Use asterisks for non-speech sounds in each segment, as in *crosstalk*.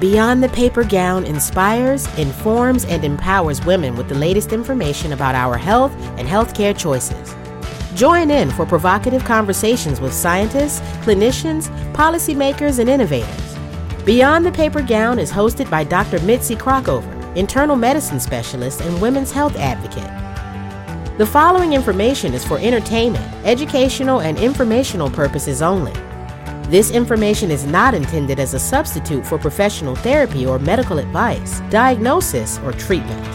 Beyond the Paper Gown inspires, informs, and empowers women with the latest information about our health and healthcare choices. Join in for provocative conversations with scientists, clinicians, policymakers, and innovators. Beyond the Paper Gown is hosted by Dr. Mitzi Krockover, internal medicine specialist and women's health advocate. The following information is for entertainment, educational, and informational purposes only. This information is not intended as a substitute for professional therapy or medical advice, diagnosis, or treatment.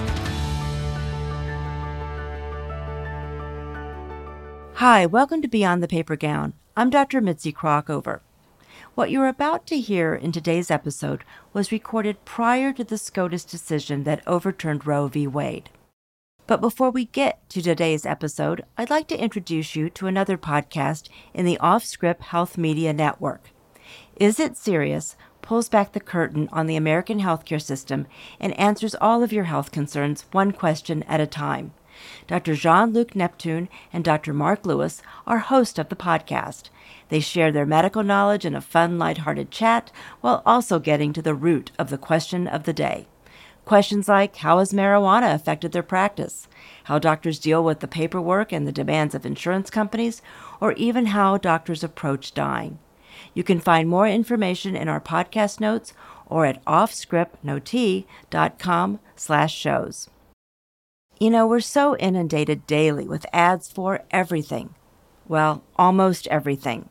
Hi, welcome to Beyond the Paper Gown. I'm Dr. Mitzi Krockover. What you're about to hear in today's episode was recorded prior to the SCOTUS decision that overturned Roe v. Wade. But before we get to today's episode, I'd like to introduce you to another podcast in the Off Script Health Media Network. Is It Serious pulls back the curtain on the American healthcare system and answers all of your health concerns one question at a time. Dr. Jean Luc Neptune and Dr. Mark Lewis are hosts of the podcast. They share their medical knowledge in a fun, lighthearted chat while also getting to the root of the question of the day. Questions like how has marijuana affected their practice, how doctors deal with the paperwork and the demands of insurance companies, or even how doctors approach dying. You can find more information in our podcast notes or at offscriptnot.com slash shows. You know, we're so inundated daily with ads for everything. Well, almost everything.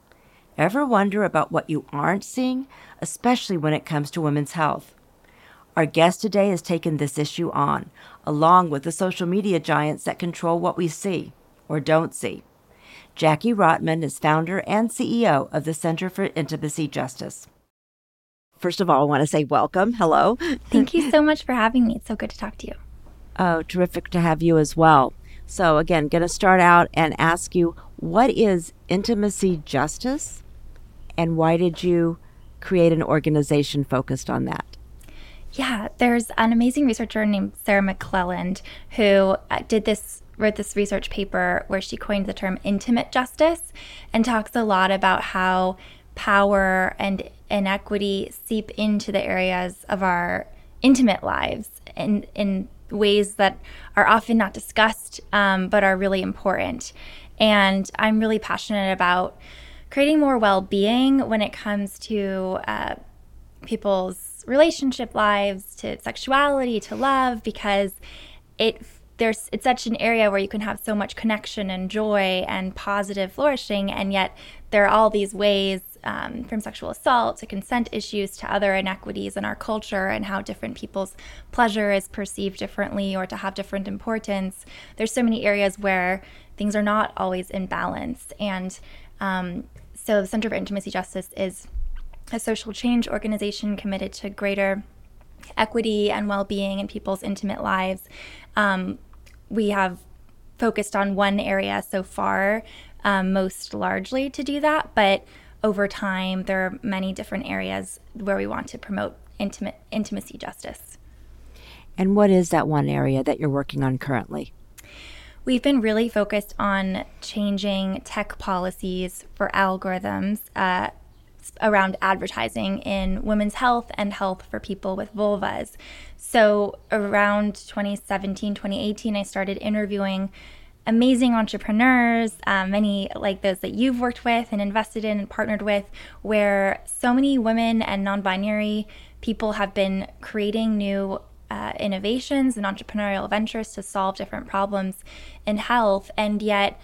Ever wonder about what you aren't seeing, especially when it comes to women's health? Our guest today has taken this issue on, along with the social media giants that control what we see or don't see. Jackie Rotman is founder and CEO of the Center for Intimacy Justice. First of all, I want to say welcome. Hello. Thank you so much for having me. It's so good to talk to you. Oh, terrific to have you as well. So, again, going to start out and ask you what is intimacy justice and why did you create an organization focused on that? Yeah, there's an amazing researcher named Sara McClelland who uh, did this wrote this research paper where she coined the term intimate justice and talks a lot about how power and inequity seep into the areas of our intimate lives in in ways that are often not discussed um, but are really important. And I'm really passionate about creating more well-being when it comes to uh, people's relationship lives to sexuality to love because it there's it's such an area where you can have so much connection and joy and positive flourishing and yet there are all these ways um, from sexual assault to consent issues to other inequities in our culture and how different people's pleasure is perceived differently or to have different importance. There's so many areas where things are not always in balance and um, so the center for intimacy justice is a social change organization committed to greater equity and well being in people's intimate lives. Um, we have focused on one area so far, um, most largely to do that, but over time, there are many different areas where we want to promote intimate intimacy justice. And what is that one area that you're working on currently? We've been really focused on changing tech policies for algorithms uh, around advertising in women's health and health for people with vulvas. So around 2017, 2018, I started interviewing amazing entrepreneurs, um, many like those that you've worked with and invested in and partnered with, where so many women and non binary people have been creating new uh, innovations and entrepreneurial ventures to solve different problems in health. And yet,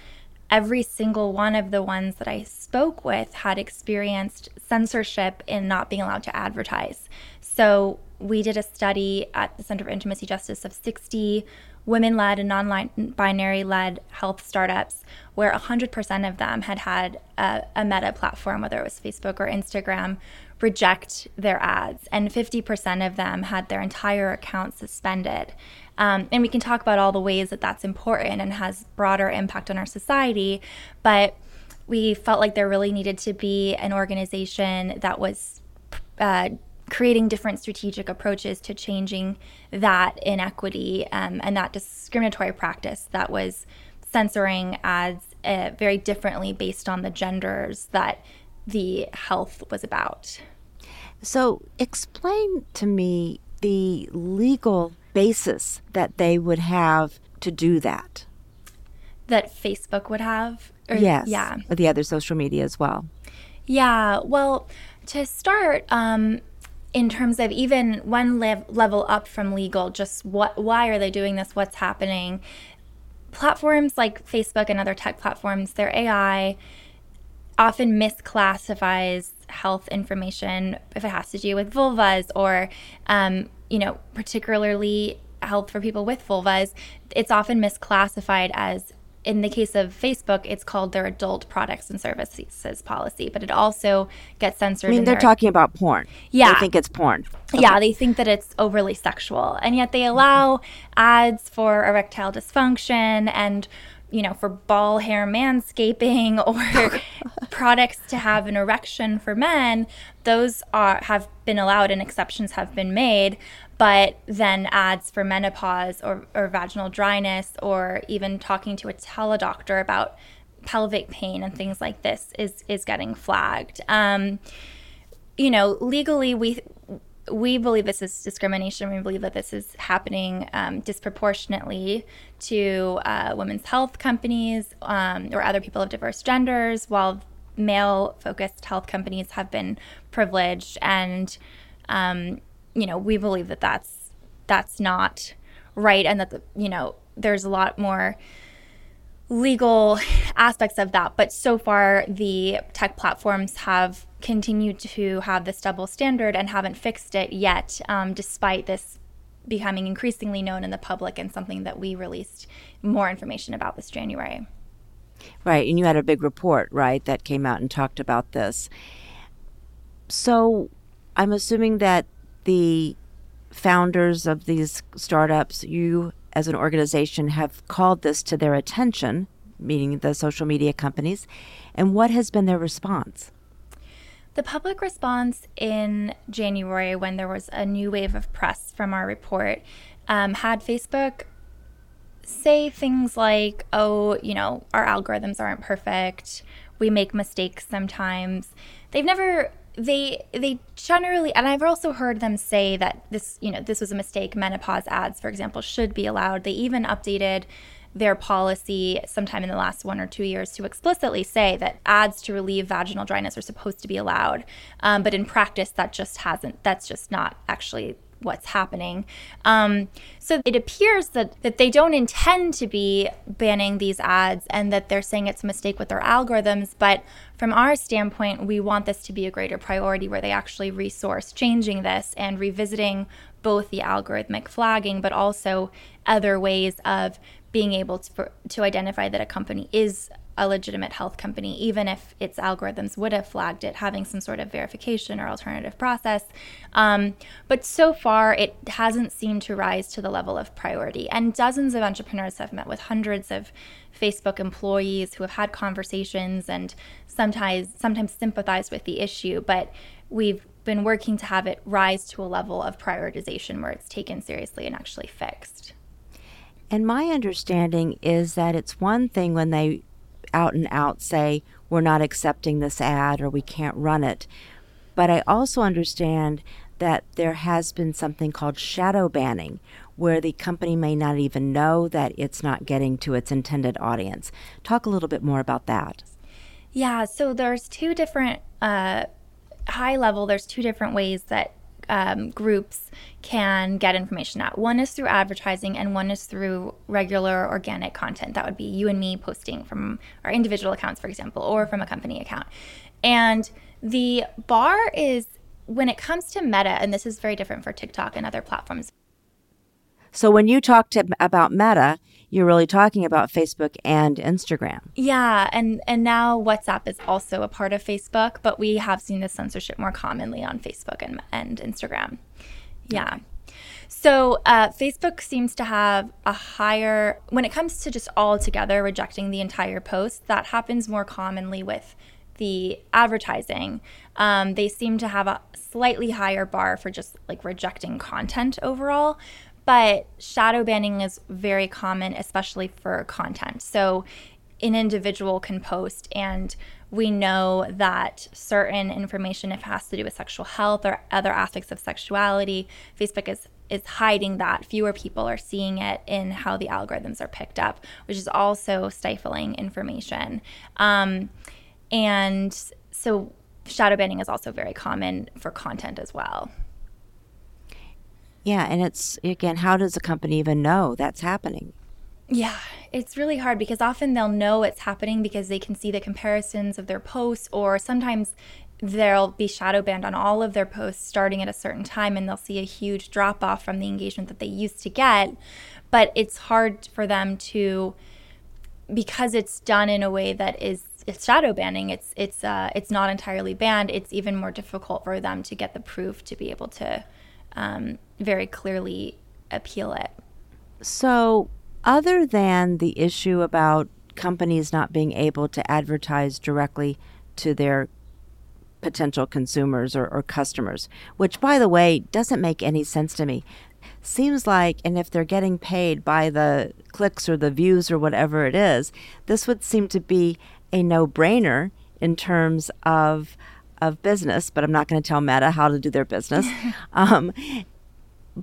every single one of the ones that I spoke with had experienced censorship in not being allowed to advertise. So we did a study at the Center for Intimacy Justice of 60 women led and non binary led health startups, where 100% of them had had a, a, meta platform, whether it was Facebook or Instagram, reject their ads. And 50% of them had their entire account suspended. Um, and we can talk about all the ways that that's important and has broader impact on our society. But we felt like there really needed to be an organization that was uh, creating different strategic approaches to changing that inequity um, and that discriminatory practice that was censoring ads uh, very differently based on the genders that the health was about. So, explain to me the legal basis that they would have to do that. That Facebook would have? Or, yes. Yeah. Or the other social media as well. Yeah. Well, to start, um, in terms of even one lev- level up from legal, just what, why are they doing this? What's happening? Platforms like Facebook and other tech platforms, their AI often misclassifies health information if it has to do with vulvas or, um, you know, particularly health for people with vulvas. It's often misclassified as in the case of Facebook, it's called their adult products and services policy, but it also gets censored. I mean, they're their, talking about porn. Yeah. They think it's porn. Okay. Yeah, they think that it's overly sexual. And yet they allow ads for erectile dysfunction and, you know, for ball hair manscaping *laughs* or products to have an erection for men. Those are have been allowed and exceptions have been made but then ads for menopause or, or vaginal dryness or even talking to a teledoctor about pelvic pain and things like this is is getting flagged. Um, you know, legally we we believe this is discrimination. We believe that this is happening um, disproportionately to uh, women's health companies um, or other people of diverse genders, while male focused health companies have been privileged and um, you know, we believe that that's that's not right, and that the, you know there's a lot more legal aspects of that. But so far, the tech platforms have continued to have this double standard and haven't fixed it yet, um, despite this becoming increasingly known in the public and something that we released more information about this January. Right, and you had a big report, right, that came out and talked about this. So I'm assuming that the founders of these startups, you as an organization have called this to their attention, meaning the social media companies, and what has been their response? The public response in January, when there was a new wave of press from our report, um, had Facebook say things like, oh, you know, our algorithms aren't perfect. We make mistakes sometimes. They've never they they generally and I've also heard them say that this you know this was a mistake menopause ads for example should be allowed they even updated their policy sometime in the last one or two years to explicitly say that ads to relieve vaginal dryness are supposed to be allowed um, but in practice that just hasn't that's just not actually what's happening. Um, so it appears that, that they don't intend to be banning these ads and that they're saying it's a mistake with their algorithms. But from our standpoint, we want this to be a greater priority where they actually resource changing this and revisiting both the algorithmic flagging, but also other ways of being able to, to identify that a company is a legitimate health company, even if its algorithms would have flagged it, having some sort of verification or alternative process. Um, but so far, it hasn't seemed to rise to the level of priority. And dozens of entrepreneurs have met with hundreds of Facebook employees who have had conversations and sometimes sometimes sympathized with the issue, but we've been working to have it rise to a level of prioritization where it's taken seriously and actually fixed. And my understanding is that it's one thing when they out and out say, we're not accepting this ad or we can't run it. But I also understand that there has been something called shadow banning, where the company may not even know that it's not getting to its intended audience. Talk a little bit more about that. Yeah, so there's two different, uh, high level, there's two different ways that um, groups can get information out. One is through advertising, and one is through regular organic content. That would be you and me posting from our individual accounts, for example, or from a company account. And the bar is when it comes to meta, and this is very different for TikTok and other platforms. So when you talk to, about meta, you're really talking about Facebook and Instagram. Yeah, and and now WhatsApp is also a part of Facebook, but we have seen this censorship more commonly on Facebook and and Instagram. Yeah. So uh, Facebook seems to have a higher when it comes to just all together rejecting the entire post. That happens more commonly with the advertising. Um, they seem to have a slightly higher bar for just like rejecting content overall. But shadow banning is very common, especially for content. So an individual can post and we know that certain information if it has to do with sexual health or other aspects of sexuality facebook is is hiding that. Fewer people are seeing it in how the algorithms are picked up which is also stifling information. Um, and so shadow banning is also very common for content as well yeah and it's again how does a company even know that's happening yeah, it's really hard because often they'll know it's happening because they can see the comparisons of their posts, or sometimes they'll be shadow banned on all of their posts starting at a certain time and they'll see a huge drop off from the engagement that they used to get. But it's hard for them to, because it's done in a way that is it's shadow banning. It's it's uh, it's not entirely banned. It's even more difficult for them to get the proof to be able to um, very clearly appeal it. So other than the issue about companies not being able to advertise directly to their potential consumers or, or, customers, which, by the way, doesn't make any sense to me. Seems like, and if they're getting paid by the clicks or the views or whatever it is, this would seem to be a no brainer in terms of of business, but I'm not going to tell Meta how to do their business. *laughs* um,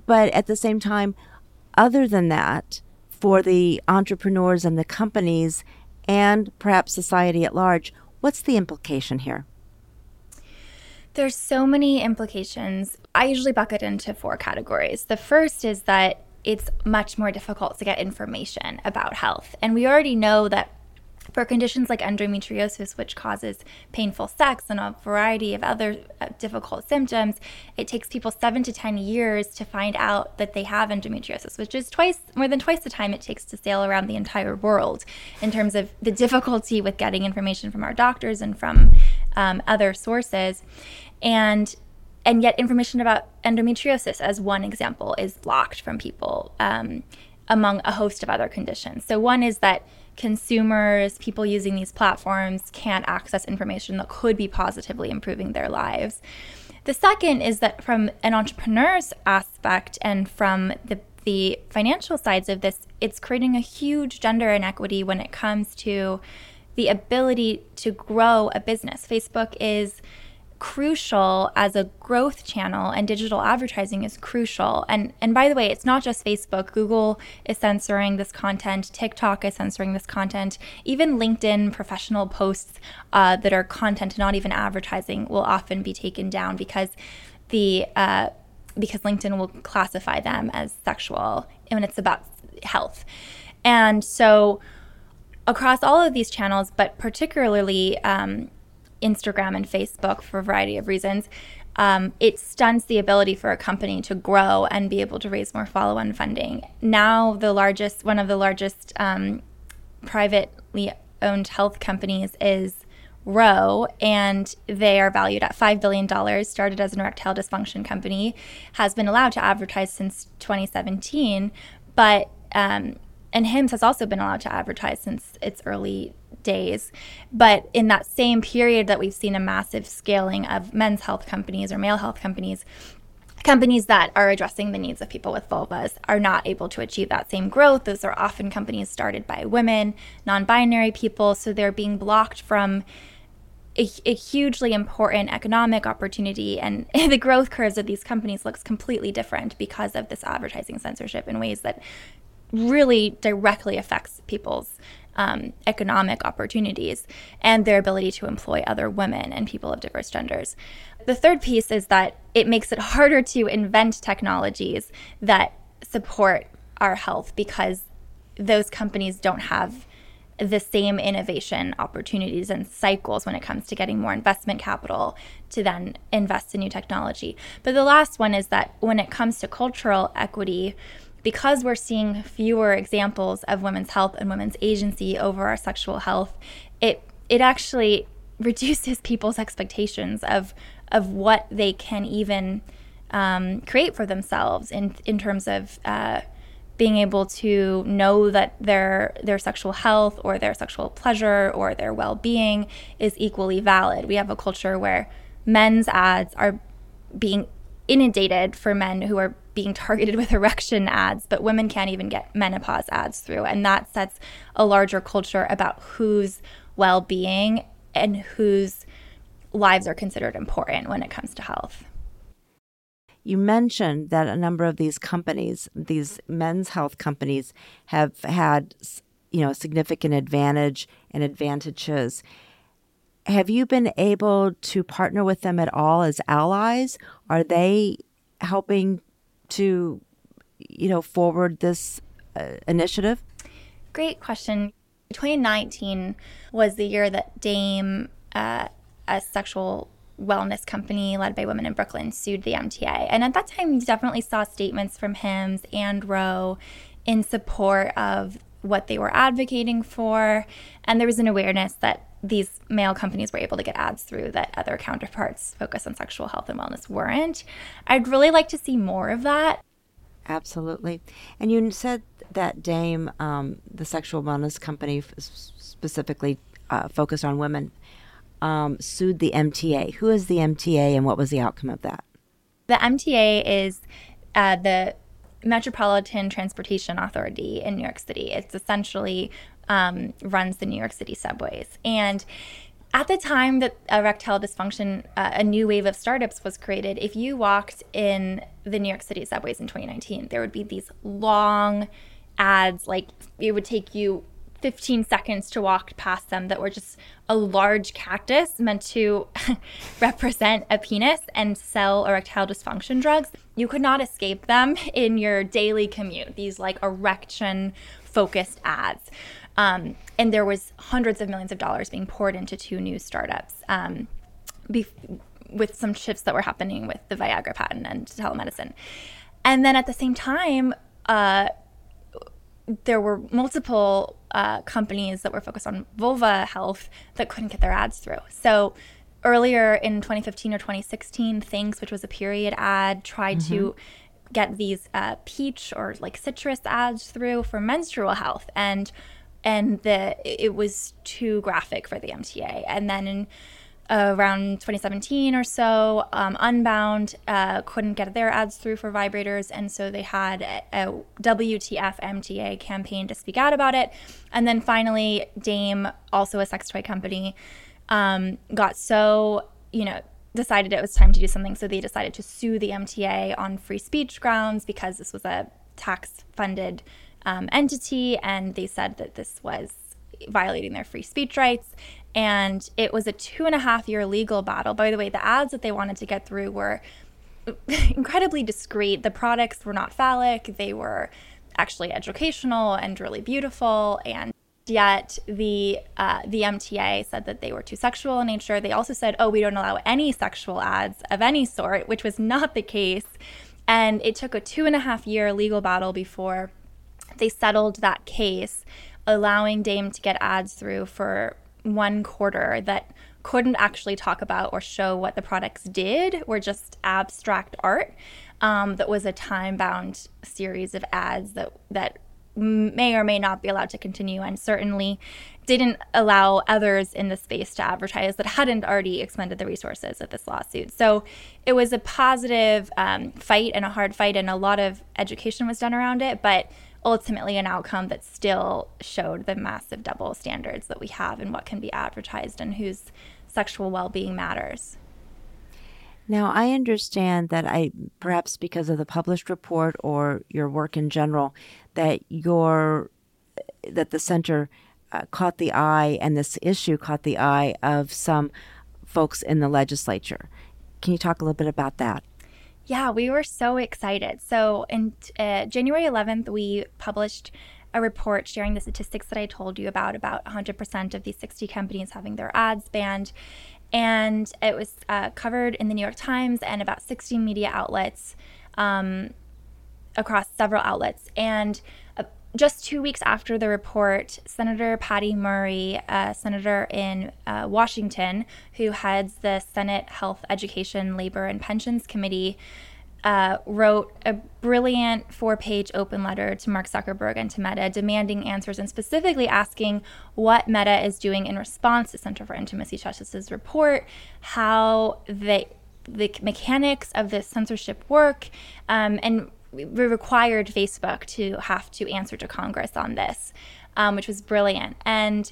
but at the same time, other than that, for the entrepreneurs and the companies and perhaps society at large. What's the implication here? There's so many implications. I usually bucket into four categories. The first is that it's much more difficult to get information about health. And we already know that for conditions like endometriosis, which causes painful sex and a variety of other uh, difficult symptoms, it takes people seven to 10 years to find out that they have endometriosis, which is twice, more than twice the time it takes to sail around the entire world in terms of the difficulty with getting information from our doctors and from um, other sources. And and yet, information about endometriosis, as one example, is blocked from people um, among a host of other conditions. So, one is that consumers, people using these platforms can't access information that could be positively improving their lives. The second is that from an entrepreneur's aspect and from the the financial sides of this, it's creating a huge gender inequity when it comes to the ability to grow a business. Facebook is crucial as a growth channel and digital advertising is crucial. And and by the way, it's not just Facebook. Google is censoring this content. TikTok is censoring this content. Even LinkedIn professional posts uh, that are content, not even advertising, will often be taken down because the uh, because LinkedIn will classify them as sexual when it's about health. And so across all of these channels, but particularly um, Instagram and Facebook for a variety of reasons, um, it stunts the ability for a company to grow and be able to raise more follow on funding. Now, the largest, one of the largest um, privately owned health companies is Ro, and they are valued at $5 billion, started as an erectile dysfunction company, has been allowed to advertise since 2017, but um, and Hims has also been allowed to advertise since its early days. But in that same period that we've seen a massive scaling of men's health companies or male health companies, companies that are addressing the needs of people with vulvas are not able to achieve that same growth. Those are often companies started by women, non binary people, so they're being blocked from. A, a, hugely important economic opportunity and *laughs* the growth curves of these companies looks completely different because of this advertising censorship in ways that really directly affects people's um, economic opportunities and their ability to employ other women and people of diverse genders. The third piece is that it makes it harder to invent technologies that support our health because those companies don't have the same innovation opportunities and cycles when it comes to getting more investment capital to then invest in new technology. But the last one is that when it comes to cultural equity, because we're seeing fewer examples of women's health and women's agency over our sexual health, it it actually *laughs* reduces people's expectations of of what they can even um, create for themselves in in terms of uh, being able to know that their their sexual health or their sexual pleasure or their well being is equally valid. We have a culture where men's ads are being inundated for men who are being targeted with *laughs* erection ads, but women can't even get menopause ads through. And that sets a larger culture about whose well being and whose lives are considered important when it comes to health. You mentioned that a number of these companies, these men's health companies, have had you know significant advantage and advantages. Have you been able to partner with them at all as allies? Are they helping to you know forward this uh, initiative? Great question. 2019 was the year that Dame, uh, a sexual wellness company led by women in Brooklyn, sued the MTA. And at that time, you definitely saw statements from Hims and Ro in support of what they were advocating for. And there was an awareness that these male companies were able to get ads through that other counterparts focused on sexual health and wellness weren't. I'd really like to see more of that. Absolutely. And you said that Dame, um, the sexual wellness company, specifically uh, focused on women, um, sued the MTA. Who is the MTA and what was the outcome of that? The MTA is uh, the Metropolitan Transportation Authority in New York City. It's essentially um, runs the New York City subways. And at the time that erectile dysfunction, uh, a new wave of startups was created, if you walked in the New York City subways in 2019, there would be these long ads, like it would take you 15 seconds to walk past them that were just a large cactus meant to *laughs* represent a penis and sell erectile dysfunction drugs. You could not escape them *laughs* in your daily commute, these like erection focused ads. Um, and there was hundreds of millions of dollars being poured into two new startups um, with some shifts that were happening with the Viagra patent and telemedicine. And then at the same time, uh, there were multiple uh, companies that were focused on vulva health that couldn't get their ads through. So earlier in 2015 or 2016, Thinx, which was a period ad, tried mm-hmm. to get these uh, peach or like citrus ads through for menstrual health, and and the it was too graphic for the MTA. And then in around 2017 or so, um, Unbound uh, couldn't get their ads through for vibrators, and so they had a, a, WTF MTA campaign to speak out about it. And then finally, Dame, also a sex toy company, um, got so you know decided it was time to do something, so they decided to sue the MTA on free speech grounds because this was a tax funded um, entity, and they said that this was violating their free speech rights. And it was a two and a half year legal battle. By the way, the ads that they wanted to get through were *laughs* incredibly discreet. The products were not phallic, they were actually educational and really beautiful. And yet the uh, the MTA said that they were too sexual in nature. They also said, "Oh, we don't allow any sexual ads of any sort," which was not the case. And it took a two and a half year legal battle before they settled that case allowing Dame to get ads through for one quarter that couldn't actually talk about or show what the products did, were just abstract art. Um, that was a time bound series of ads that that may or may not be allowed to continue and certainly didn't allow others in the space to advertise that hadn't already expended the resources of this lawsuit. So it was a positive um, fight and a hard fight, and a lot of education was done around it. But ultimately an outcome that still showed the massive double standards that we have in what can be advertised and whose sexual well-being matters. Now, I understand that I perhaps because of the published report or your work in general that your that the center uh, caught the eye and this issue caught the eye of some folks in the legislature. Can you talk a little bit about that? Yeah, we were so excited. So, in uh, January 11th, we published a report sharing the statistics that I told you about about 100% of these 60 companies having their ads banned. And it was uh, covered in the New York Times and about 16 media outlets um, across several outlets. And just two weeks after the report, Senator Patty Murray, a senator in uh, Washington who heads the Senate Health, Education, Labor, and Pensions Committee, uh, wrote a brilliant four page open letter to Mark Zuckerberg and to Meta demanding answers and specifically asking what Meta is doing in response to Center for Intimacy Justice's report, how they the mechanics of this censorship work, um, and we required Facebook to have to answer to Congress on this, um, which was brilliant. And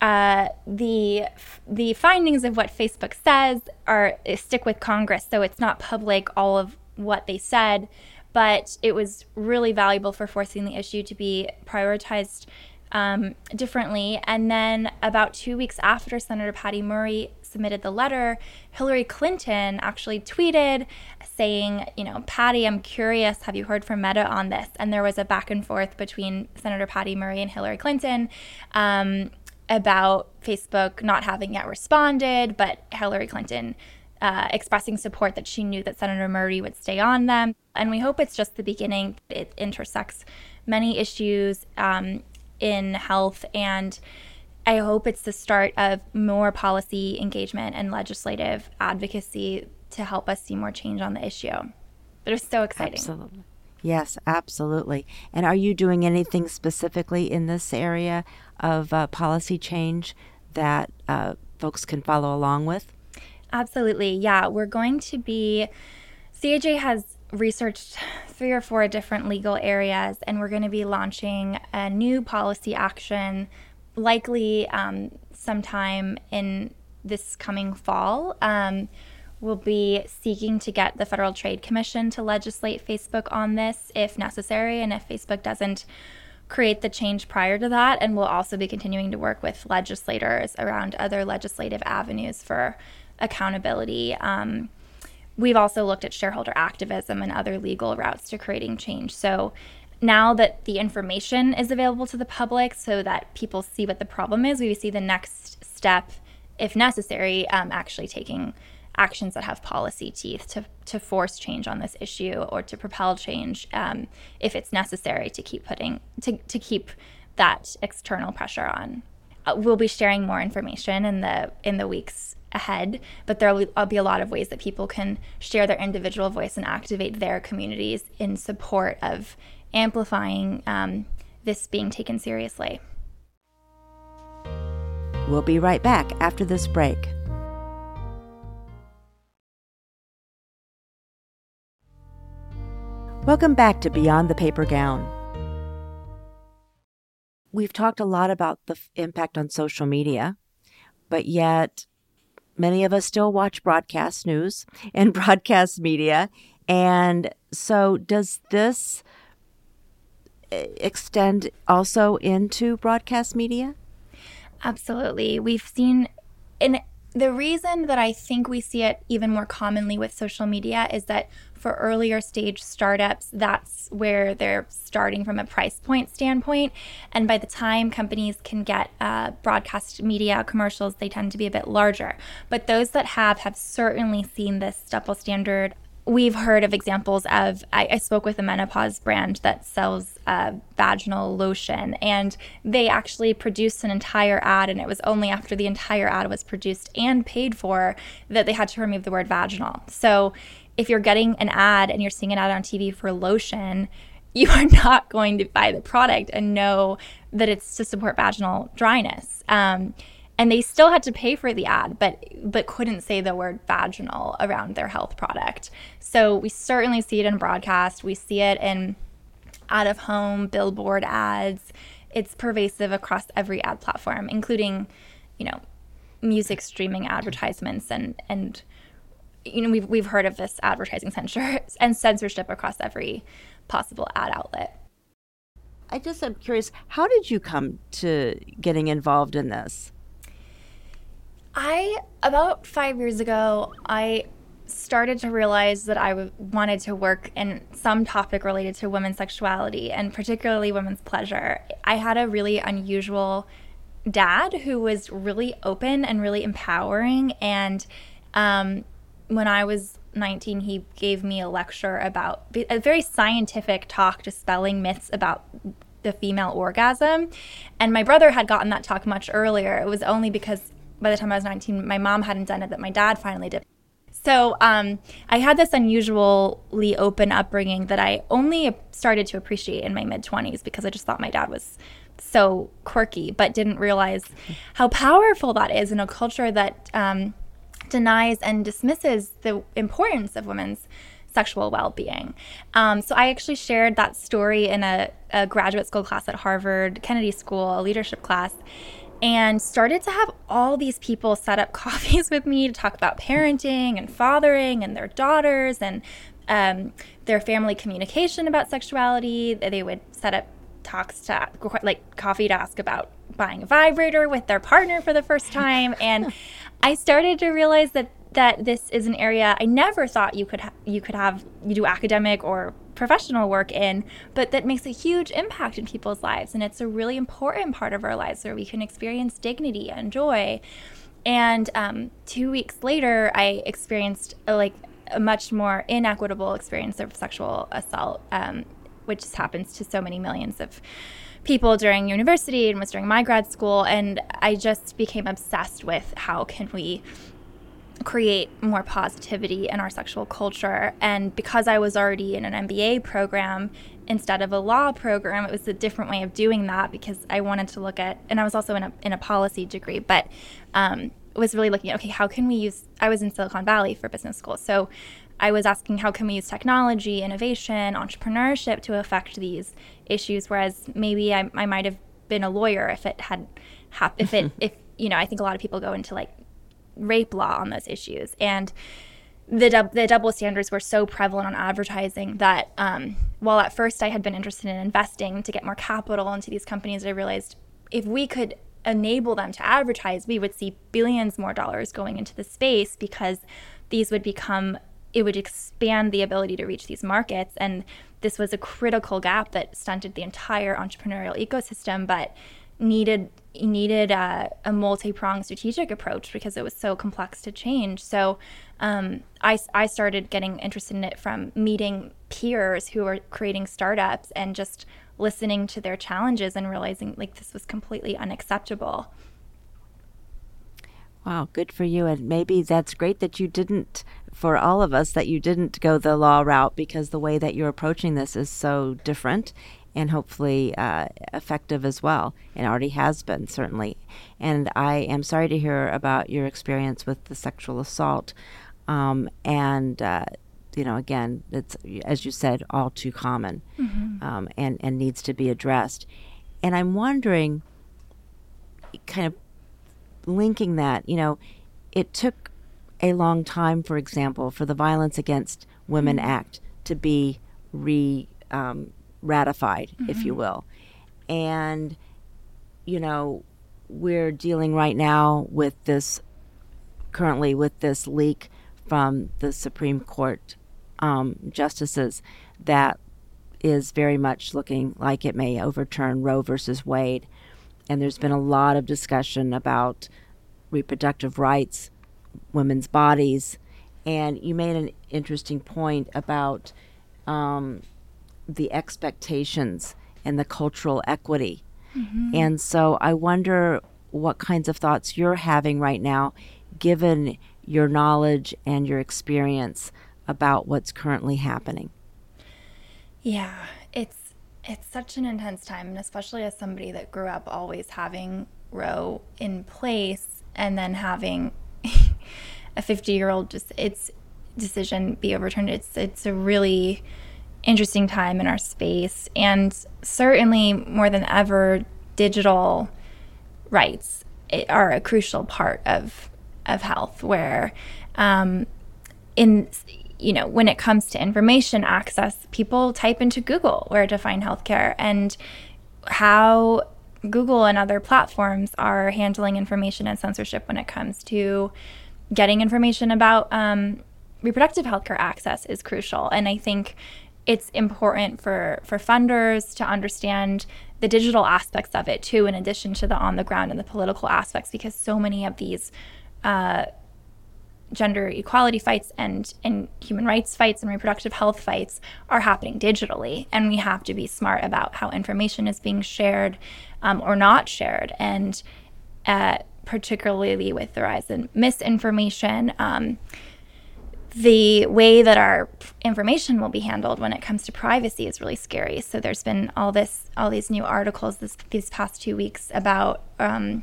uh, the the findings of what Facebook says are stick with Congress, so it's not public all of what they said, but it was really valuable for forcing the issue to be prioritized um, differently. And then about two weeks after Senator Patty Murray submitted the letter, Hillary Clinton actually tweeted saying, you know, Patty, I'm curious, have you heard from Meta on this? And there was a back and forth between Senator Patty Murray and Hillary Clinton. Um, about Facebook not having yet responded, but Hillary Clinton uh, expressing support that she knew that Senator Murray would stay on them. And we hope it's just the beginning. It intersects many issues um, in health, and I hope it's the start of more policy engagement and legislative advocacy to help us see more change on the issue. But it's so exciting. Absolutely. Yes, absolutely. And are you doing anything specifically in this area of uh, policy change that uh, folks can follow along with? Absolutely. Yeah, we're going to be, CIJ has researched three or four different legal areas, and we're going to be launching a new policy action likely um, sometime in this coming fall. Um, we'll be seeking to get the Federal Trade Commission to legislate Facebook on this if necessary, and if Facebook doesn't create the change prior to that. And we'll also be continuing to work with legislators around other legislative avenues for accountability. Um, we've also looked at shareholder activism and other legal routes to creating change. So now that the information is available to the public so that people see what the problem is, we see the next step, if necessary, um, actually taking actions that have policy teeth to, to force change on this issue or to propel change um, if it's necessary to keep putting to, to keep that external pressure on. Uh, we'll be sharing more information in the in the weeks ahead, but there will be a lot of ways that people can share their individual voice and activate their communities in support of amplifying um, this being taken seriously. We'll be right back after this break. Welcome back to Beyond the Paper Gown. We've talked a lot about the f- impact on social media, but yet many of us still watch broadcast news and *laughs* broadcast media. And so, does this extend also into broadcast media? Absolutely. We've seen, and the reason that I think we see it even more commonly with social media is that for earlier stage startups, that's where they're starting from a price point standpoint. And by the time companies can get uh, broadcast media commercials, they tend to be a bit larger. But those that have have certainly seen this double standard we've heard of examples of I, I, spoke with a menopause brand that sells uh, vaginal lotion and they actually produced an entire ad and it was only after the entire ad was produced and paid for that they had to remove the word vaginal. So if you're getting an ad and you're seeing an ad on tv for lotion you are *laughs* not going to buy the product and know that it's to support vaginal dryness. Um, and they still had to pay for the ad but but couldn't say the word vaginal around their health product. So we certainly see it in broadcast. We see it in out of home billboard ads. It's pervasive across every ad platform including you know music streaming advertisements and and you know we've, we've heard of this advertising censure *laughs* and censorship across every possible ad outlet. I just am curious how did you come to getting involved in this I, about five years ago, I started to realize that I w- wanted to work in some topic related to women's sexuality and particularly women's pleasure. I had a really unusual dad who was really open and really empowering. And um, when I was 19, he gave me a lecture about a very scientific talk dispelling myths about the female orgasm. And my brother had gotten that talk much earlier. It was only because by the time I was 19, my mom hadn't done it that my dad finally did. So um, I had this unusually open upbringing that I only started to appreciate in my mid 20s because I just thought my dad was so quirky, but didn't realize how powerful that is in a culture that um, denies and dismisses the importance of women's sexual well being. Um, so I actually shared that story in a, a graduate school class at Harvard Kennedy School, a leadership class and started to have all these people set up *laughs* coffees with me to talk about parenting and fathering and their daughters and um, their family communication about sexuality. They would set up talks to like coffee to ask about buying a vibrator with their partner for the first time and *laughs* i started to realize that that this is an area i never thought you could ha- you could have you do academic or professional work in, but that makes a huge impact in people's lives. And it's a really important part of our lives where we can experience dignity and joy. And um, two weeks later, I experienced a, like a much more inequitable experience of sexual assault, um, which happens to so many millions of people during university and was during my grad school. And I just became obsessed with how can we create more positivity in our sexual culture. And because I was already in an MBA program instead of a law program, it was a different way of doing that because I wanted to look at, and I was also in a, in a policy degree, but um, was really looking at, okay, how can we use, I was in Silicon Valley for business school. So I was asking how can we use technology, innovation, entrepreneurship to affect these issues, whereas maybe I, I might have been a lawyer if it had happened, if it, *laughs* if, you know, I think a lot of people go into like rape law on those issues. And the, the double standards were so prevalent on advertising that um, while at first I had been interested in investing to get more capital into these companies, I realized if we could enable them to advertise, we would see billions more dollars going into the space because these would become, it would expand the ability to reach these markets. And this was a critical gap that stunted the entire entrepreneurial ecosystem. But needed needed a, a multi-pronged strategic approach because it was so complex to change. So um, I, I started getting interested in it from meeting peers who were creating startups and just listening to their challenges and realizing like this was completely unacceptable. Wow, good for you. And maybe that's great that you didn't, for all of us, that you didn't go the law route because the way that you're approaching this is so different and hopefully uh, effective as well, and already has been certainly. And I am sorry to hear about your experience with the sexual assault, um, and uh, you know, again, it's as you said, all too common, mm-hmm. um, and and needs to be addressed. And I'm wondering, kind of linking that, you know, it took a long time, for example, for the Violence Against Women mm-hmm. Act to be re um, ratified, mm-hmm. if you mm-hmm. will. And, you know, we're dealing right now with this, currently with this leak from the Supreme Court um, justices that is very much looking like it may overturn Roe versus Wade. And there's been a lot of discussion about reproductive rights, women's bodies. And you made an interesting point about um, the expectations and the cultural equity. Mm-hmm. And so I wonder what kinds of thoughts you're having right now, given your knowledge and your experience about what's currently happening. Yeah, it's it's such an intense time, and especially as somebody that grew up always having Roe in place and then having *laughs* a 50 year old just its decision be overturned. It's it's a really interesting time in our space. And certainly, more than ever, digital rights are a crucial part of, of health, where um, in you know, when it comes to information access, people type into Google where to find healthcare and how Google and other platforms are handling information and censorship when it comes to getting information about um, reproductive healthcare access is crucial. And I think it's important for for funders to understand the digital aspects of it too, in addition to the on the ground and the political aspects, because so many of these uh, gender equality fights and and human rights fights and reproductive health fights are happening digitally, and we have to be smart about how information is being shared um, or not shared, and uh, particularly with the rise in misinformation. Um, the way that our information will be handled when it comes to privacy is really scary. So there's been all this, all these new articles this, these past two weeks about um,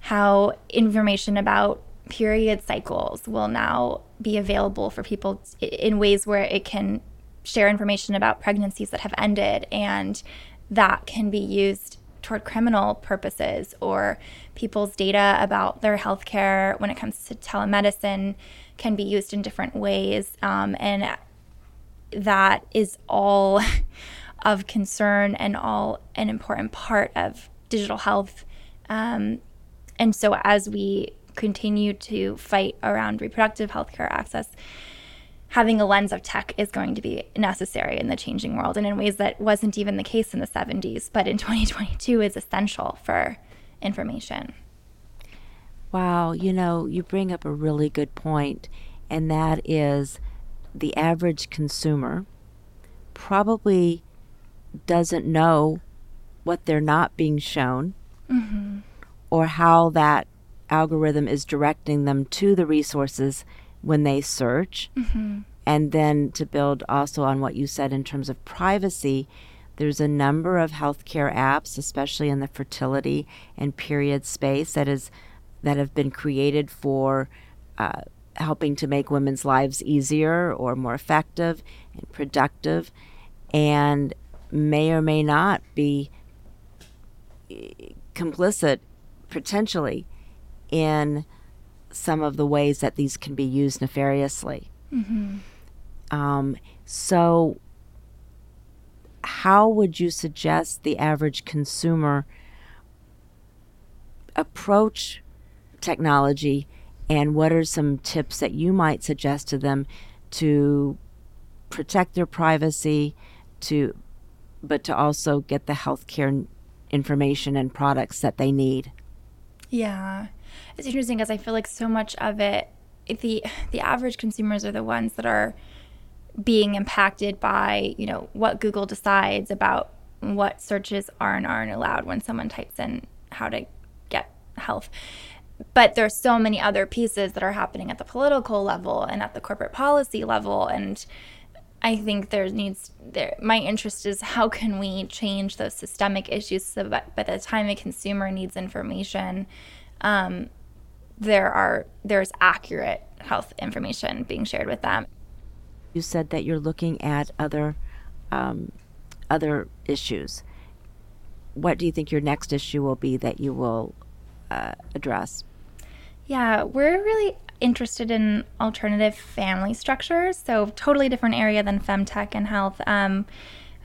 how information about period cycles will now be available for people in ways where it can share information about pregnancies that have ended and that can be used toward criminal purposes or people's data about their healthcare when it comes to telemedicine can be used in different ways um, and that is all *laughs* of concern and all an important part of digital health um, and so as we continue to fight around reproductive health care access, having a lens of tech is going to be necessary in the changing world and in ways that wasn't even the case in the 70s, but in 2022 is essential for information. Wow, you know, you bring up a really good point, and that is the average consumer probably doesn't know what they're not being shown mm-hmm. or how that algorithm is directing them to the resources when they search. Mm-hmm. And then to build also on what you said in terms of privacy, there's a number of healthcare apps, especially in the fertility and period space, that is that have been created for uh, helping to make women's lives easier or more effective and productive, and may or may not be eh, complicit potentially in some of the ways that these can be used nefariously. Mm-hmm. Um, so, how would you suggest the average consumer approach technology, and what are some tips that you might suggest to them to protect their privacy, to but to also get the healthcare information and products that they need? Yeah it's interesting because I feel like so much of it, the the average consumers are the ones that are being impacted by you know what Google decides about what searches are and aren't allowed when someone types in how to get health. But there's so many other pieces that are happening at the political level and at the corporate policy level and I think there needs there my interest is how can we change those systemic issues so that by the time a consumer needs information um, there are there's accurate health information being shared with them. You said that you're looking at other um, other issues. What do you think your next issue will be that you will uh, address? Yeah, we're really interested in alternative family structures, so totally different area than femtech and health. Um,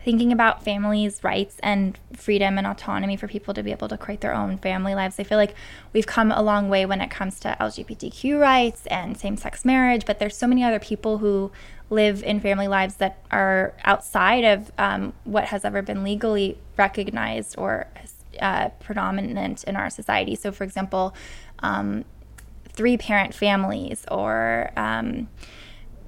thinking about families' rights and freedom and autonomy for people to be able to create their own family lives. I feel like we've come a long way when it comes to LGBTQ rights and same sex marriage, but there's so many other people who live in family lives that are outside of um, what has ever been legally recognized or uh, predominant in our society. So, for example, um, three parent families or um,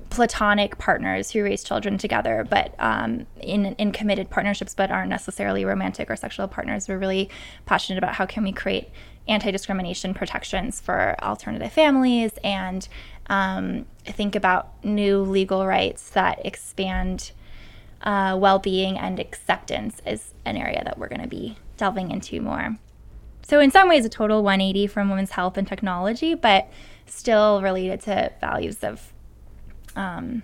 platonic partners who raise children together, but um, in in committed partnerships, but aren't necessarily romantic or sexual partners. We're really passionate about how can we create anti-discrimination protections for alternative families and um, think about new legal rights that expand uh, well-being and acceptance is an area that we're going to be delving into more. So in some ways, a total 180 from women's health and technology, but still related to values of um,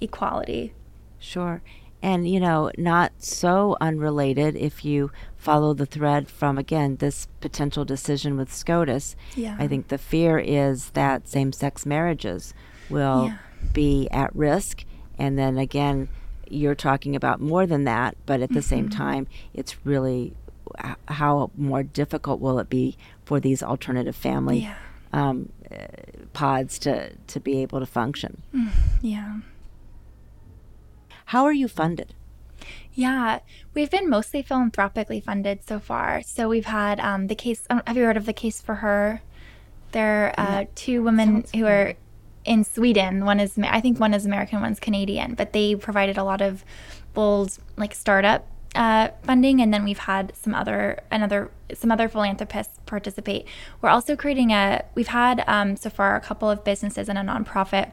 equality. Sure. And, you know, not so unrelated if you follow the thread from, again, this potential decision with SCOTUS. Yeah. I think the fear is that same sex marriages will yeah. be at risk. And then again, you're talking about more than that, but at the mm-hmm. same time, it's really how more difficult will it be for these alternative family yeah. um, pods to to be able to function. Mm, yeah. How are you funded? Yeah, we've been mostly philanthropically funded so far. So we've had um, the case. Um, have you heard of the case for her? There are uh, two women who are in Sweden. One is, I think, one is American, one's Canadian. But they provided a lot of bold, like startup uh, funding, and then we've had some other another some other philanthropists participate. We're also creating a. We've had um, so far a couple of businesses and a nonprofit,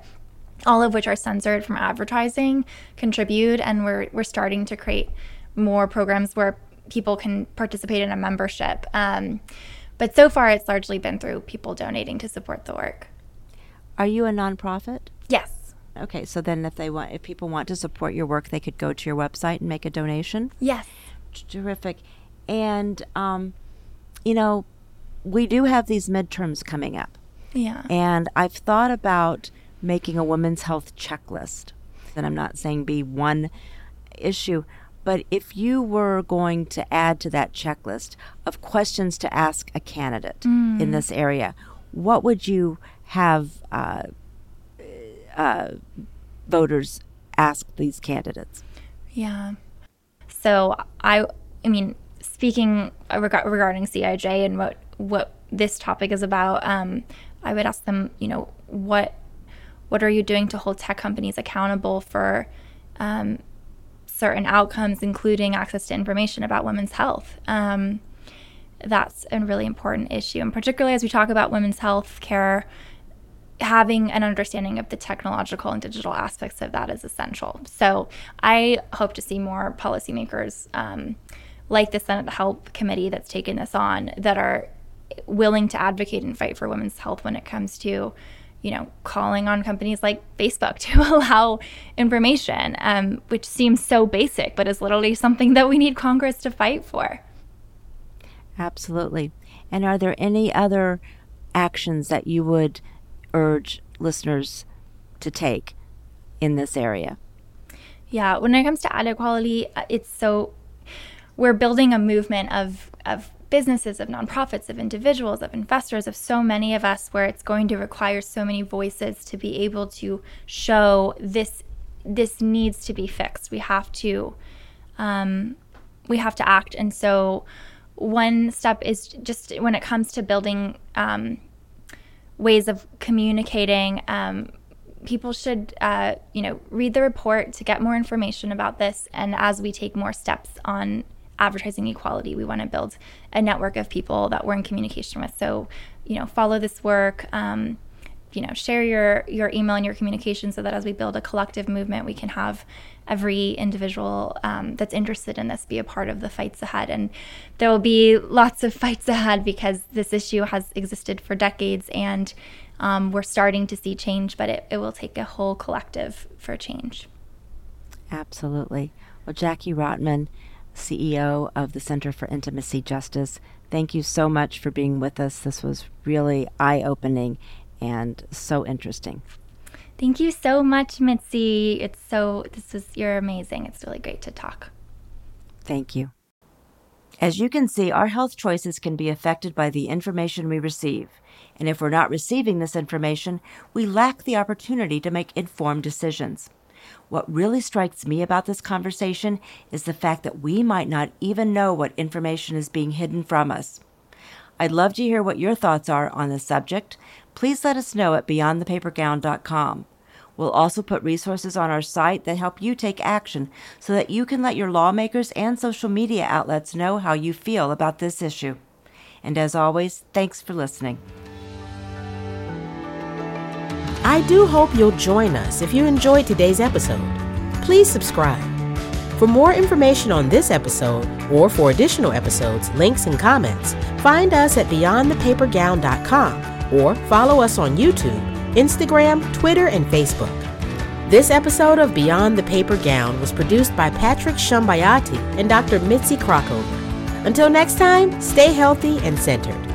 all of which are censored from advertising, contribute, and we're we're starting to create more programs where people can participate in a membership. Um, but so far, it's largely been through people donating to support the work. Are you a nonprofit? Okay, so then if they want, if people want to support your work, they could go to your website and make a donation. Yes. Terrific, and um, you know, we do have these midterms coming up. Yeah. And I've thought about making a women's health checklist. And I'm not saying be one issue, but if you were going to add to that checklist of questions to ask a candidate mm. in this area, what would you have uh, uh, voters ask these candidates? Yeah. So I, I mean, speaking reg- regarding CIJ and what what this topic is about, um, I would ask them, you know, what what are you doing to hold tech companies accountable for um, certain outcomes, including access to information about women's health? Um, that's a really important issue, and particularly as we talk about women's health care, having an understanding of the technological and digital aspects of that is essential. So I hope to see more policymakers. Um, like the Senate Help Committee that's taken this on that are willing to advocate and fight for women's health when it comes to you know calling on companies like facebook *laughs* to allow information um, which seems so basic but is literally something that we need congress to fight for absolutely and are there any other actions that you would urge listeners to take in this area yeah when it comes to ad equality uh, it's so we're building a movement of of businesses, of nonprofits, of individuals, of investors, of so many of us, where it's going to require so many voices to be able to show this this needs to be fixed. We have to um, we have to act, and so one step is just when it comes to building um, ways of communicating. Um, people should, uh, you know, read the report to get more information about this, and as we take more steps on advertising equality. We want to build a network of people that we're in communication with. So, you know, follow this work. Um, you know, share your your email and your communication so that as we build a collective movement, we can have every individual um, that's interested in this be a part of the fights ahead. And there will be lots of fights *laughs* ahead because this issue has existed for decades and um, we're starting to see change, but it, it will take a whole collective for change. Absolutely. Well, Jackie Rotman, CEO of the Center for Intimacy Justice. Thank you so much for being with us. This was really eye opening and so interesting. Thank you so much, Mitzi. It's so, this is, you're amazing. It's really great to talk. Thank you. As you can see, our health choices can be affected by the information we receive. And if we're not receiving this information, we lack the opportunity to make informed decisions. What really strikes me about this conversation is the fact that we might not even know what information is being hidden from us. I'd love to hear what your thoughts are on this subject. Please let us know at beyondthepapergown.com. We'll also put resources on our site that help you take action so that you can let your lawmakers and social media outlets know how you feel about this issue. And as always, thanks for listening. I do hope you'll join us if you enjoyed today's episode. Please subscribe. For more information on this episode or for additional episodes, links, and comments, find us at beyondthepapergown.com or follow us on YouTube, Instagram, Twitter, and Facebook. This episode of Beyond the Paper Gown was produced by Patrick Shambayati and Dr. Mitzi Krakower. Until next time, stay healthy and centered.